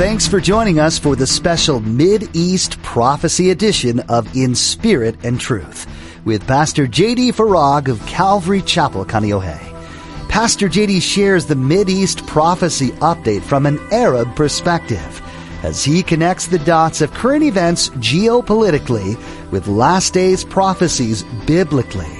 Thanks for joining us for the special Mid East Prophecy edition of In Spirit and Truth with Pastor J.D. Farag of Calvary Chapel, Kaneohe. Pastor J.D. shares the East prophecy update from an Arab perspective as he connects the dots of current events geopolitically with last days prophecies biblically.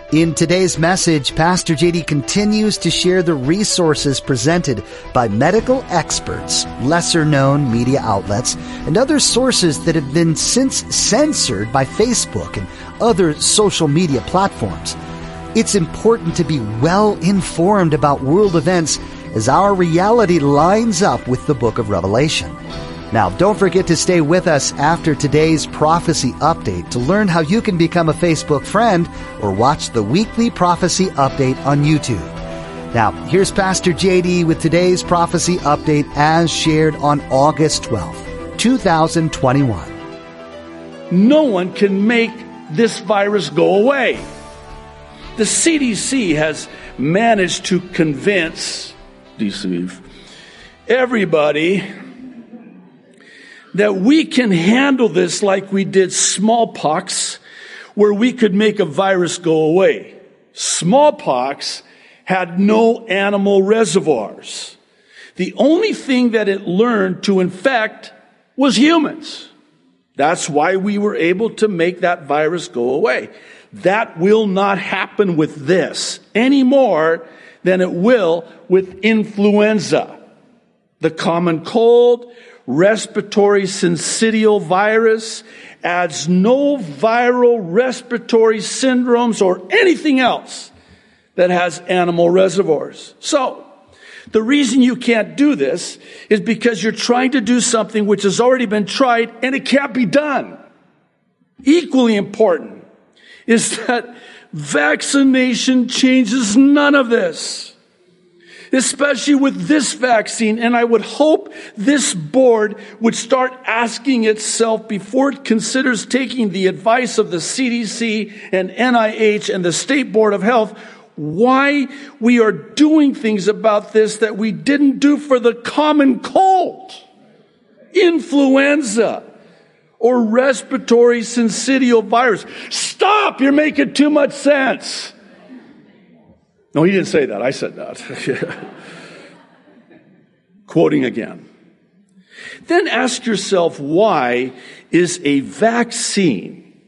In today's message, Pastor JD continues to share the resources presented by medical experts, lesser known media outlets, and other sources that have been since censored by Facebook and other social media platforms. It's important to be well informed about world events as our reality lines up with the book of Revelation. Now, don't forget to stay with us after today's prophecy update to learn how you can become a Facebook friend or watch the weekly prophecy update on YouTube. Now, here's Pastor JD with today's prophecy update as shared on August 12th, 2021. No one can make this virus go away. The CDC has managed to convince, deceive, everybody that we can handle this like we did smallpox, where we could make a virus go away. Smallpox had no animal reservoirs. The only thing that it learned to infect was humans. That's why we were able to make that virus go away. That will not happen with this any more than it will with influenza. The common cold, respiratory syncytial virus adenoviral respiratory syndromes or anything else that has animal reservoirs. So, the reason you can't do this is because you're trying to do something which has already been tried and it can't be done. Equally important is that vaccination changes none of this especially with this vaccine. And I would hope this board would start asking itself before it considers taking the advice of the CDC and NIH and the State Board of Health why we are doing things about this that we didn't do for the common cold, influenza, or respiratory syncytial virus. Stop! You're making too much sense. No, he didn't say that. I said that. Quoting again. Then ask yourself why is a vaccine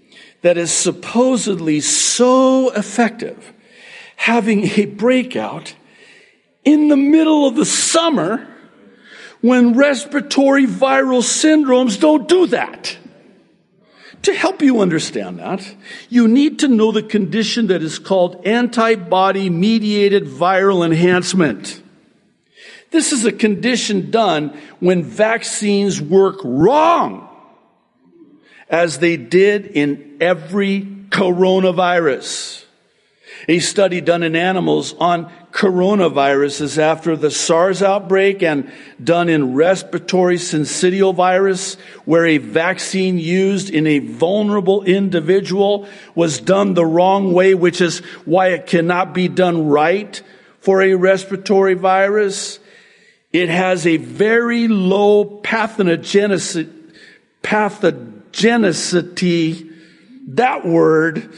that is supposedly so effective having a breakout in the middle of the summer when respiratory viral syndromes don't do that? To help you understand that, you need to know the condition that is called antibody mediated viral enhancement. This is a condition done when vaccines work wrong, as they did in every coronavirus. A study done in animals on coronaviruses after the SARS outbreak and done in respiratory syncytial virus, where a vaccine used in a vulnerable individual was done the wrong way, which is why it cannot be done right for a respiratory virus. It has a very low pathogenicity, pathogenicity that word,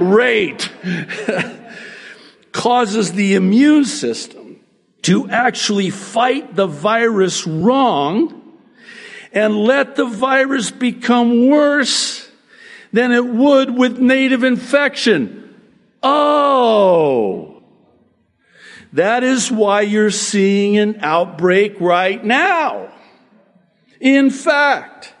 rate, causes the immune system to actually fight the virus wrong and let the virus become worse than it would with native infection. Oh, that is why you're seeing an outbreak right now. In fact,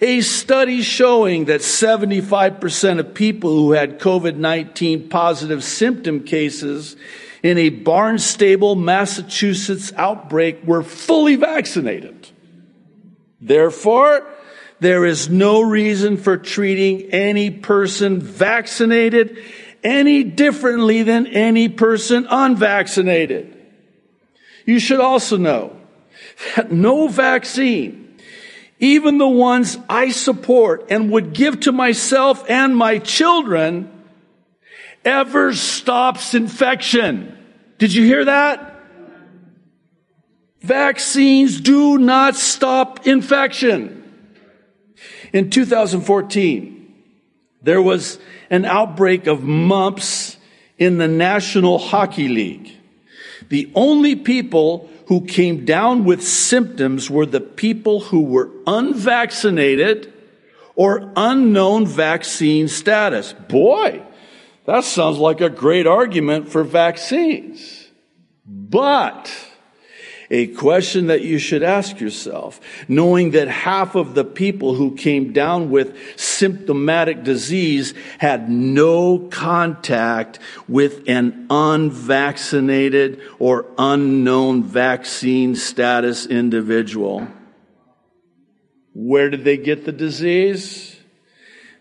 a study showing that 75% of people who had COVID-19 positive symptom cases in a Barnstable, Massachusetts outbreak were fully vaccinated. Therefore, there is no reason for treating any person vaccinated any differently than any person unvaccinated. You should also know that no vaccine, even the ones I support and would give to myself and my children, ever stops infection. Did you hear that? Vaccines do not stop infection. In 2014, there was an outbreak of mumps in the National Hockey League. The only people who came down with symptoms were the people who were unvaccinated or unknown vaccine status. Boy, that sounds like a great argument for vaccines. But a question that you should ask yourself, knowing that half of the people who came down with symptomatic disease had no contact with an unvaccinated or unknown vaccine status individual. Where did they get the disease?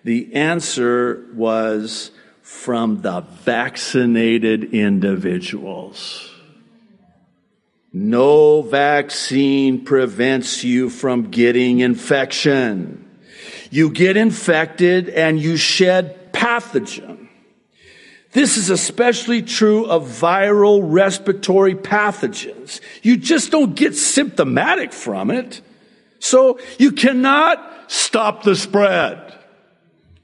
The answer was from the vaccinated individuals. No vaccine prevents you from getting infection. You get infected and you shed pathogen. This is especially true of viral respiratory pathogens. You just don't get symptomatic from it. So you cannot stop the spread.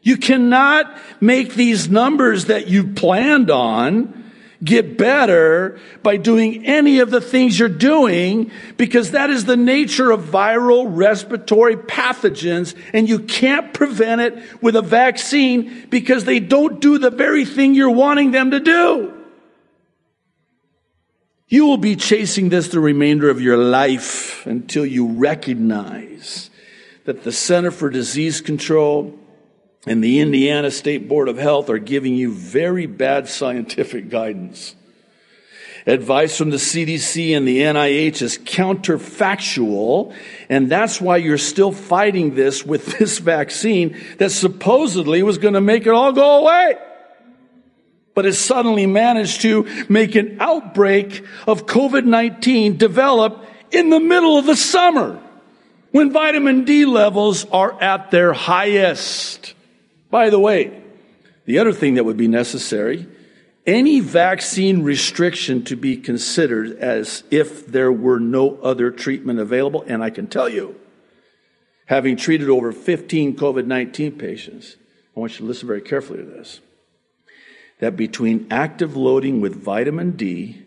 You cannot make these numbers that you planned on get better by doing any of the things you're doing because that is the nature of viral respiratory pathogens and you can't prevent it with a vaccine because they don't do the very thing you're wanting them to do. You will be chasing this the remainder of your life until you recognize that the Center for Disease Control and the Indiana State Board of Health are giving you very bad scientific guidance. Advice from the CDC and the NIH is counterfactual, and that's why you're still fighting this with this vaccine that supposedly was going to make it all go away. But it suddenly managed to make an outbreak of COVID-19 develop in the middle of the summer when vitamin D levels are at their highest. By the way, the other thing that would be necessary, any vaccine restriction to be considered as if there were no other treatment available. And I can tell you, having treated over 15 COVID 19 patients, I want you to listen very carefully to this that between active loading with vitamin D,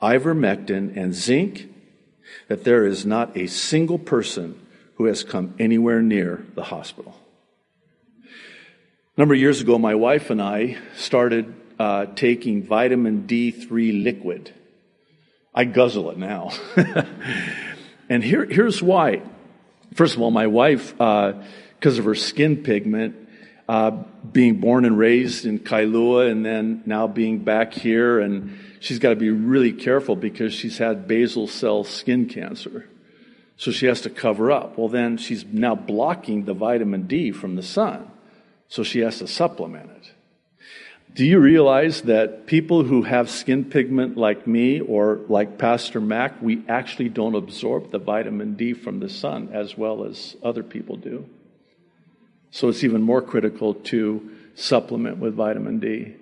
ivermectin, and zinc, that there is not a single person who has come anywhere near the hospital. A number of years ago, my wife and I started uh, taking vitamin D3 liquid. I guzzle it now. and here, here's why. First of all, my wife, because uh, of her skin pigment, uh, being born and raised in Kailua and then now being back here, and she's got to be really careful because she's had basal cell skin cancer. So she has to cover up. Well, then she's now blocking the vitamin D from the sun. So she has to supplement it. Do you realize that people who have skin pigment like me or like Pastor Mac, we actually don't absorb the vitamin D from the sun as well as other people do? So it's even more critical to supplement with vitamin D.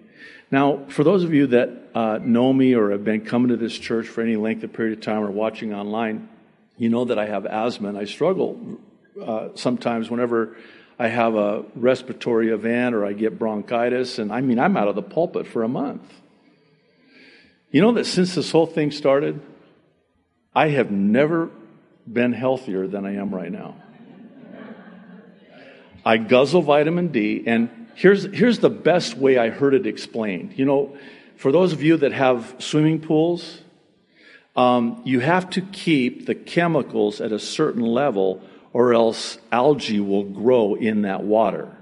Now, for those of you that uh, know me or have been coming to this church for any length of period of time or watching online, you know that I have asthma and I struggle uh, sometimes whenever I have a respiratory event or I get bronchitis, and I mean, I'm out of the pulpit for a month. You know that since this whole thing started, I have never been healthier than I am right now. I guzzle vitamin D, and here's, here's the best way I heard it explained. You know, for those of you that have swimming pools, um, you have to keep the chemicals at a certain level or else algae will grow in that water.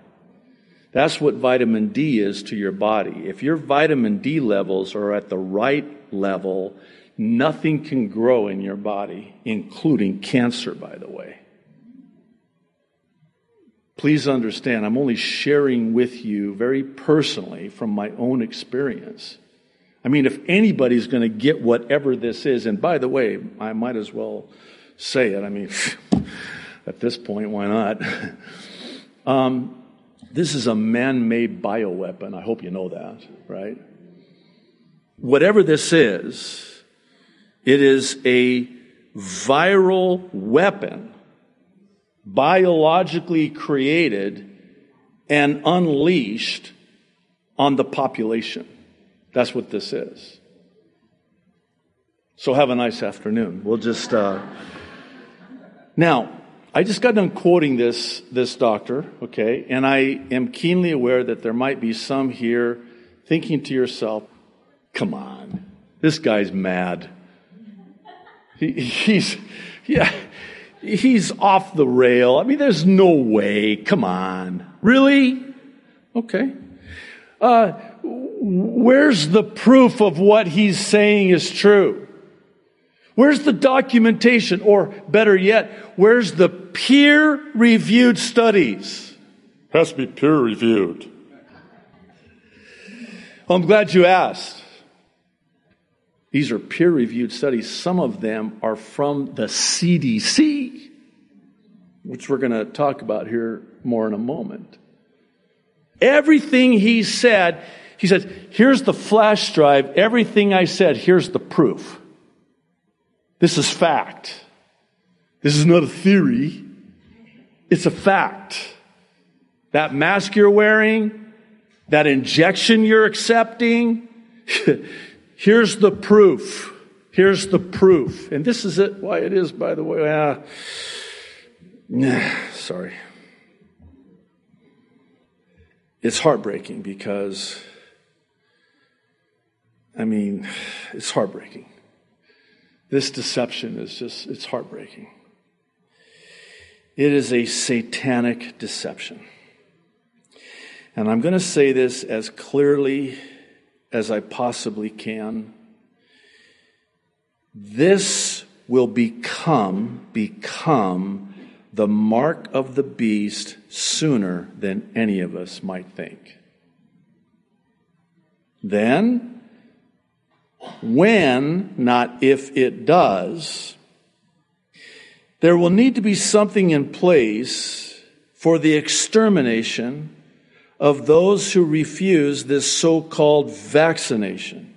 That's what vitamin D is to your body. If your vitamin D levels are at the right level, nothing can grow in your body, including cancer, by the way. Please understand, I'm only sharing with you very personally from my own experience. I mean, if anybody's going to get whatever this is, and by the way, I might as well say it. I mean, at this point, why not? um, this is a man made bioweapon. I hope you know that, right? Whatever this is, it is a viral weapon, biologically created and unleashed on the population. That's what this is. So have a nice afternoon. We'll just. Uh... Now, I just got done quoting this this doctor, okay, and I am keenly aware that there might be some here thinking to yourself, "Come on, this guy's mad. He, he's yeah." He's off the rail. I mean, there's no way. Come on. Really? Okay. Uh, where's the proof of what he's saying is true? Where's the documentation? Or better yet, where's the peer reviewed studies? Has to be peer reviewed. Well, I'm glad you asked. These are peer reviewed studies. Some of them are from the CDC, which we're going to talk about here more in a moment. Everything he said he says, Here's the flash drive. Everything I said, here's the proof. This is fact. This is not a theory. It's a fact. That mask you're wearing, that injection you're accepting, here's the proof. Here's the proof. And this is it, why it is, by the way. Ah, sorry. It's heartbreaking because I mean, it's heartbreaking. This deception is just, it's heartbreaking. It is a satanic deception. And I'm going to say this as clearly as I possibly can. This will become, become the mark of the beast sooner than any of us might think. Then, when, not if it does, there will need to be something in place for the extermination of those who refuse this so called vaccination.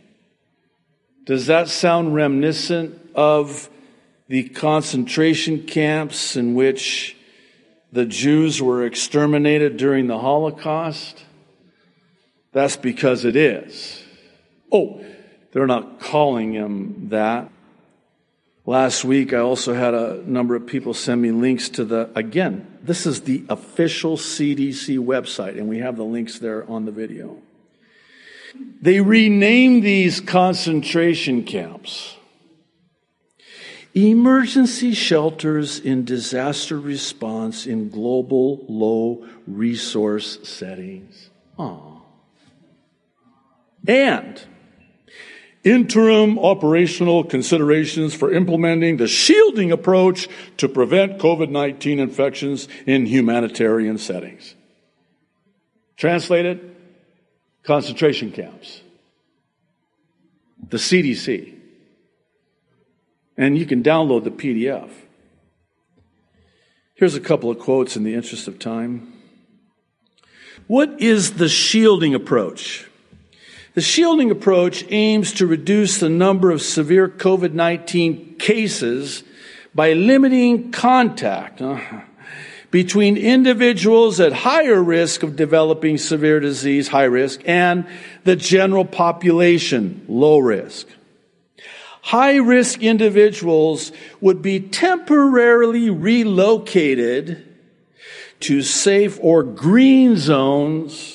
Does that sound reminiscent of the concentration camps in which the Jews were exterminated during the Holocaust? That's because it is. Oh, they're not calling him that. Last week, I also had a number of people send me links to the, again, this is the official CDC website, and we have the links there on the video. They renamed these concentration camps emergency shelters in disaster response in global low resource settings. Aww. And interim operational considerations for implementing the shielding approach to prevent COVID 19 infections in humanitarian settings. Translated concentration camps. The CDC. And you can download the PDF. Here's a couple of quotes in the interest of time. What is the shielding approach? The shielding approach aims to reduce the number of severe COVID 19 cases by limiting contact uh, between individuals at higher risk of developing severe disease, high risk, and the general population, low risk. High risk individuals would be temporarily relocated to safe or green zones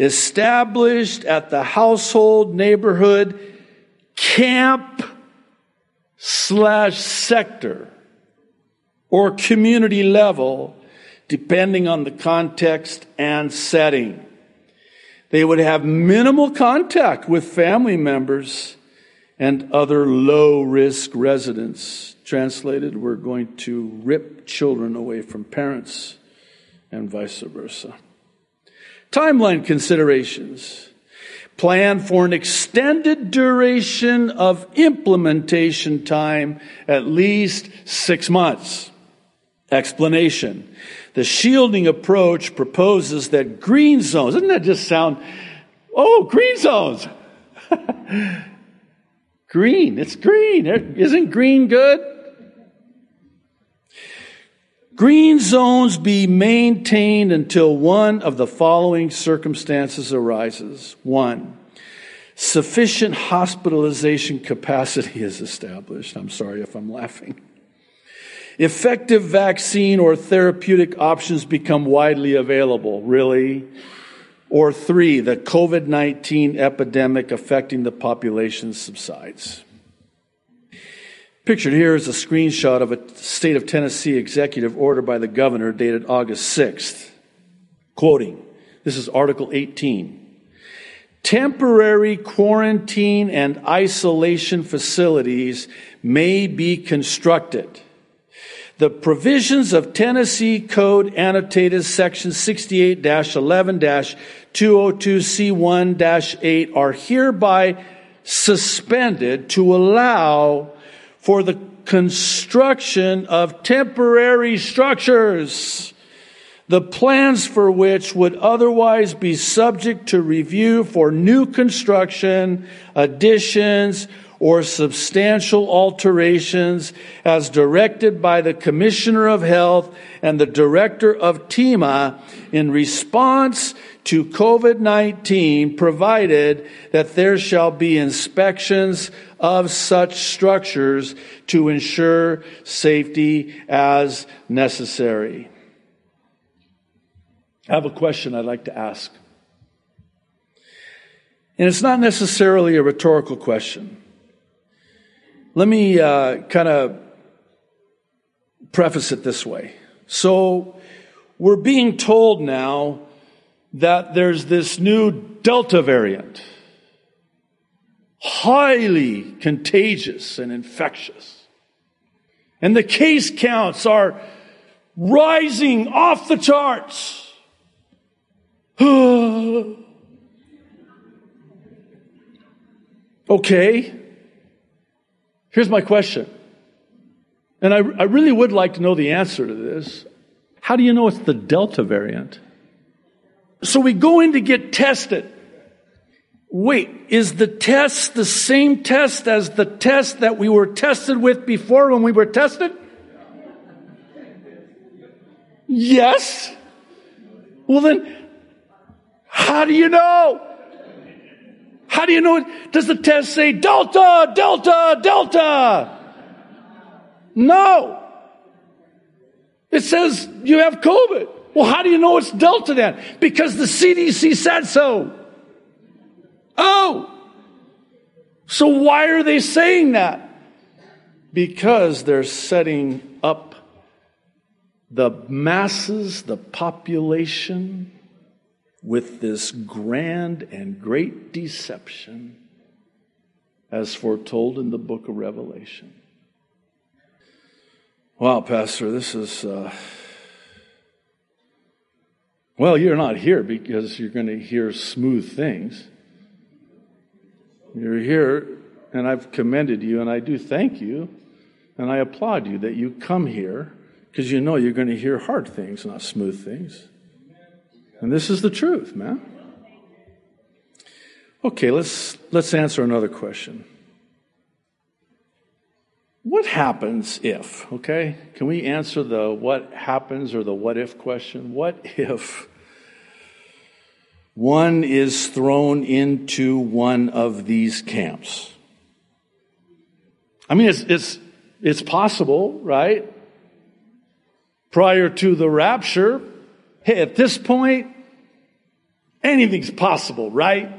established at the household, neighborhood, camp slash sector or community level, depending on the context and setting. They would have minimal contact with family members and other low risk residents. Translated, we're going to rip children away from parents and vice versa. Timeline considerations. Plan for an extended duration of implementation time, at least six months. Explanation. The shielding approach proposes that green zones, doesn't that just sound, oh, green zones. green, it's green. Isn't green good? Green zones be maintained until one of the following circumstances arises. One, sufficient hospitalization capacity is established. I'm sorry if I'm laughing. Effective vaccine or therapeutic options become widely available. Really? Or three, the COVID 19 epidemic affecting the population subsides. Pictured here is a screenshot of a state of Tennessee executive order by the governor dated August 6th. Quoting, this is Article 18. Temporary quarantine and isolation facilities may be constructed. The provisions of Tennessee Code annotated section 68 11 202 C1 8 are hereby suspended to allow for the construction of temporary structures, the plans for which would otherwise be subject to review for new construction, additions, or substantial alterations as directed by the Commissioner of Health and the Director of TEMA in response to COVID-19 provided that there shall be inspections of such structures to ensure safety as necessary. I have a question I'd like to ask. And it's not necessarily a rhetorical question. Let me uh, kind of preface it this way. So, we're being told now that there's this new Delta variant, highly contagious and infectious. And the case counts are rising off the charts. okay. Here's my question. And I, I really would like to know the answer to this. How do you know it's the Delta variant? So we go in to get tested. Wait, is the test the same test as the test that we were tested with before when we were tested? Yes. Well then, how do you know? How do you know? it? Does the test say Delta, Delta, Delta? No. It says you have COVID. Well, how do you know it's Delta then? Because the CDC said so. Oh. So why are they saying that? Because they're setting up the masses, the population, with this grand and great deception as foretold in the book of Revelation. Wow, Pastor, this is. Uh, well, you're not here because you're going to hear smooth things. You're here, and I've commended you, and I do thank you, and I applaud you that you come here because you know you're going to hear hard things, not smooth things. And this is the truth, man. Okay, let's, let's answer another question. What happens if, okay? Can we answer the what happens or the what if question? What if one is thrown into one of these camps? I mean, it's, it's, it's possible, right? Prior to the rapture, Hey, at this point, anything's possible, right?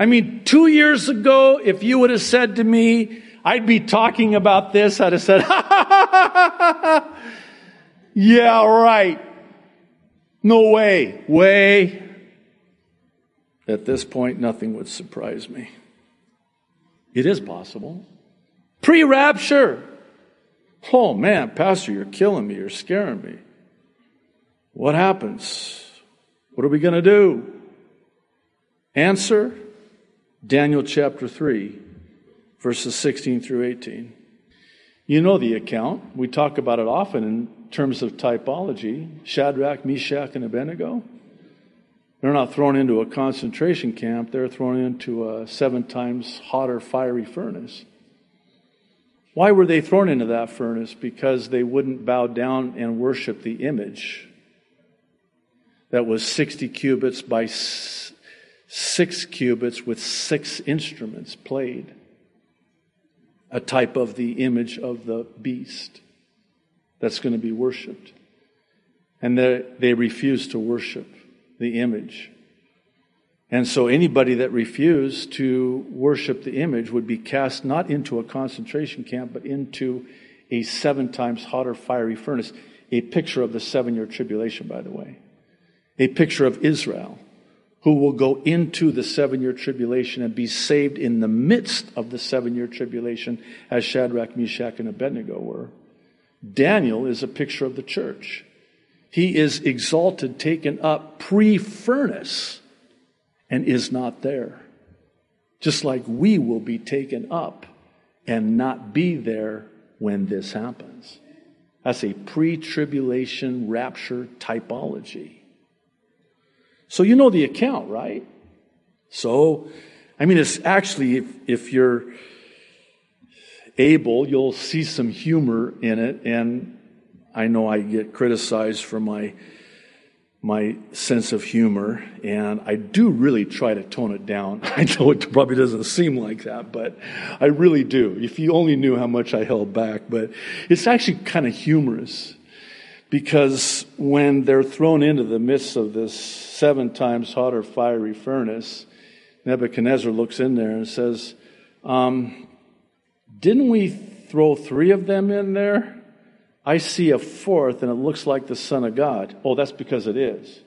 I mean, two years ago, if you would have said to me, I'd be talking about this, I'd have said, yeah, right. No way, way. At this point, nothing would surprise me. It is possible. Pre rapture. Oh man, Pastor, you're killing me. You're scaring me. What happens? What are we going to do? Answer Daniel chapter 3, verses 16 through 18. You know the account. We talk about it often in terms of typology. Shadrach, Meshach, and Abednego. They're not thrown into a concentration camp, they're thrown into a seven times hotter fiery furnace. Why were they thrown into that furnace? Because they wouldn't bow down and worship the image that was 60 cubits by six cubits with six instruments played, a type of the image of the beast that's going to be worshiped. And they, they refused to worship the image. And so anybody that refused to worship the image would be cast not into a concentration camp, but into a seven times hotter fiery furnace. A picture of the seven year tribulation, by the way. A picture of Israel, who will go into the seven year tribulation and be saved in the midst of the seven year tribulation, as Shadrach, Meshach, and Abednego were. Daniel is a picture of the church. He is exalted, taken up pre furnace, and is not there. Just like we will be taken up and not be there when this happens. That's a pre tribulation rapture typology. So you know the account, right? So, I mean, it's actually, if, if you're able, you'll see some humor in it. And I know I get criticized for my my sense of humor, and I do really try to tone it down. I know it probably doesn't seem like that, but I really do. If you only knew how much I held back, but it's actually kind of humorous because when they're thrown into the midst of this seven times hotter fiery furnace, Nebuchadnezzar looks in there and says, um, Didn't we throw three of them in there? I see a fourth and it looks like the Son of God. Oh, that's because it is.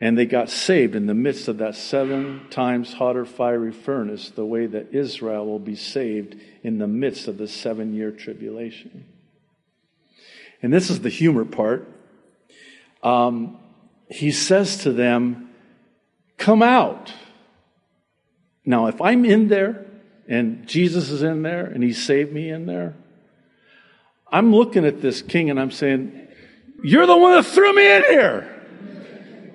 And they got saved in the midst of that seven times hotter fiery furnace, the way that Israel will be saved in the midst of the seven year tribulation. And this is the humor part. Um, he says to them, Come out. Now, if I'm in there and Jesus is in there and he saved me in there, I'm looking at this king and I'm saying, You're the one that threw me in here.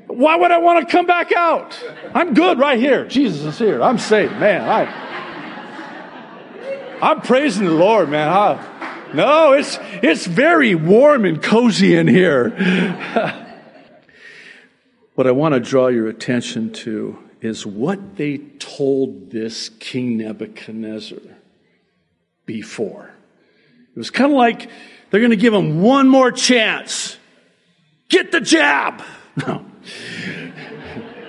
Why would I want to come back out? I'm good right here. Jesus is here. I'm saved, man. I, I'm praising the Lord, man. I, no, it's it's very warm and cozy in here. what I want to draw your attention to is what they told this King Nebuchadnezzar before. It was kind of like they're going to give him one more chance. Get the jab. No.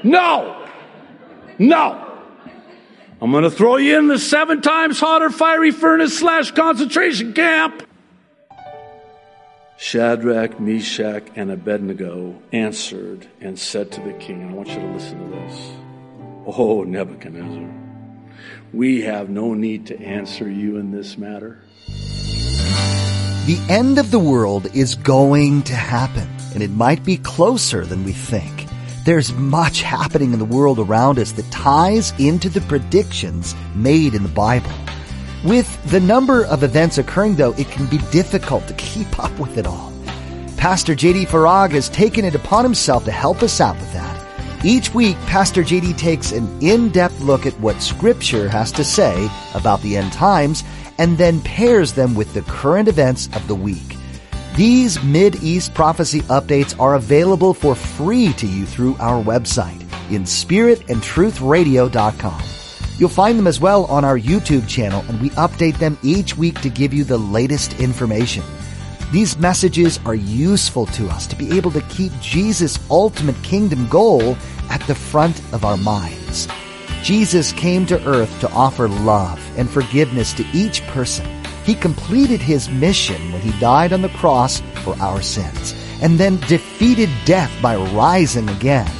No. No. I'm going to throw you in the seven times hotter fiery furnace slash concentration camp. Shadrach, Meshach, and Abednego answered and said to the king, and I want you to listen to this. Oh, Nebuchadnezzar, we have no need to answer you in this matter. The end of the world is going to happen, and it might be closer than we think. There's much happening in the world around us that ties into the predictions made in the Bible. With the number of events occurring though, it can be difficult to keep up with it all. Pastor JD Farag has taken it upon himself to help us out with that. Each week, Pastor JD takes an in-depth look at what scripture has to say about the end times and then pairs them with the current events of the week. These Mid-East prophecy updates are available for free to you through our website in spiritandtruthradio.com. You'll find them as well on our YouTube channel and we update them each week to give you the latest information. These messages are useful to us to be able to keep Jesus' ultimate kingdom goal at the front of our minds. Jesus came to earth to offer love and forgiveness to each person. He completed his mission when he died on the cross for our sins and then defeated death by rising again.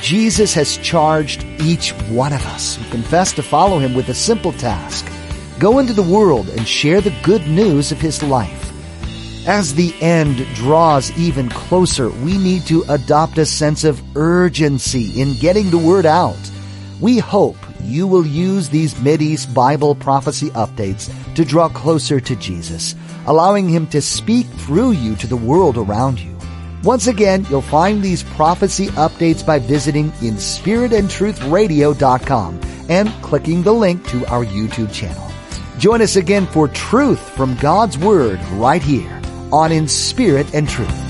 Jesus has charged each one of us who confess to follow him with a simple task. Go into the world and share the good news of his life. As the end draws even closer, we need to adopt a sense of urgency in getting the word out. We hope you will use these Mideast Bible prophecy updates to draw closer to Jesus, allowing Him to speak through you to the world around you. Once again, you'll find these prophecy updates by visiting inspiritandtruthradio.com and clicking the link to our YouTube channel. Join us again for truth from God's Word right here on In Spirit and Truth.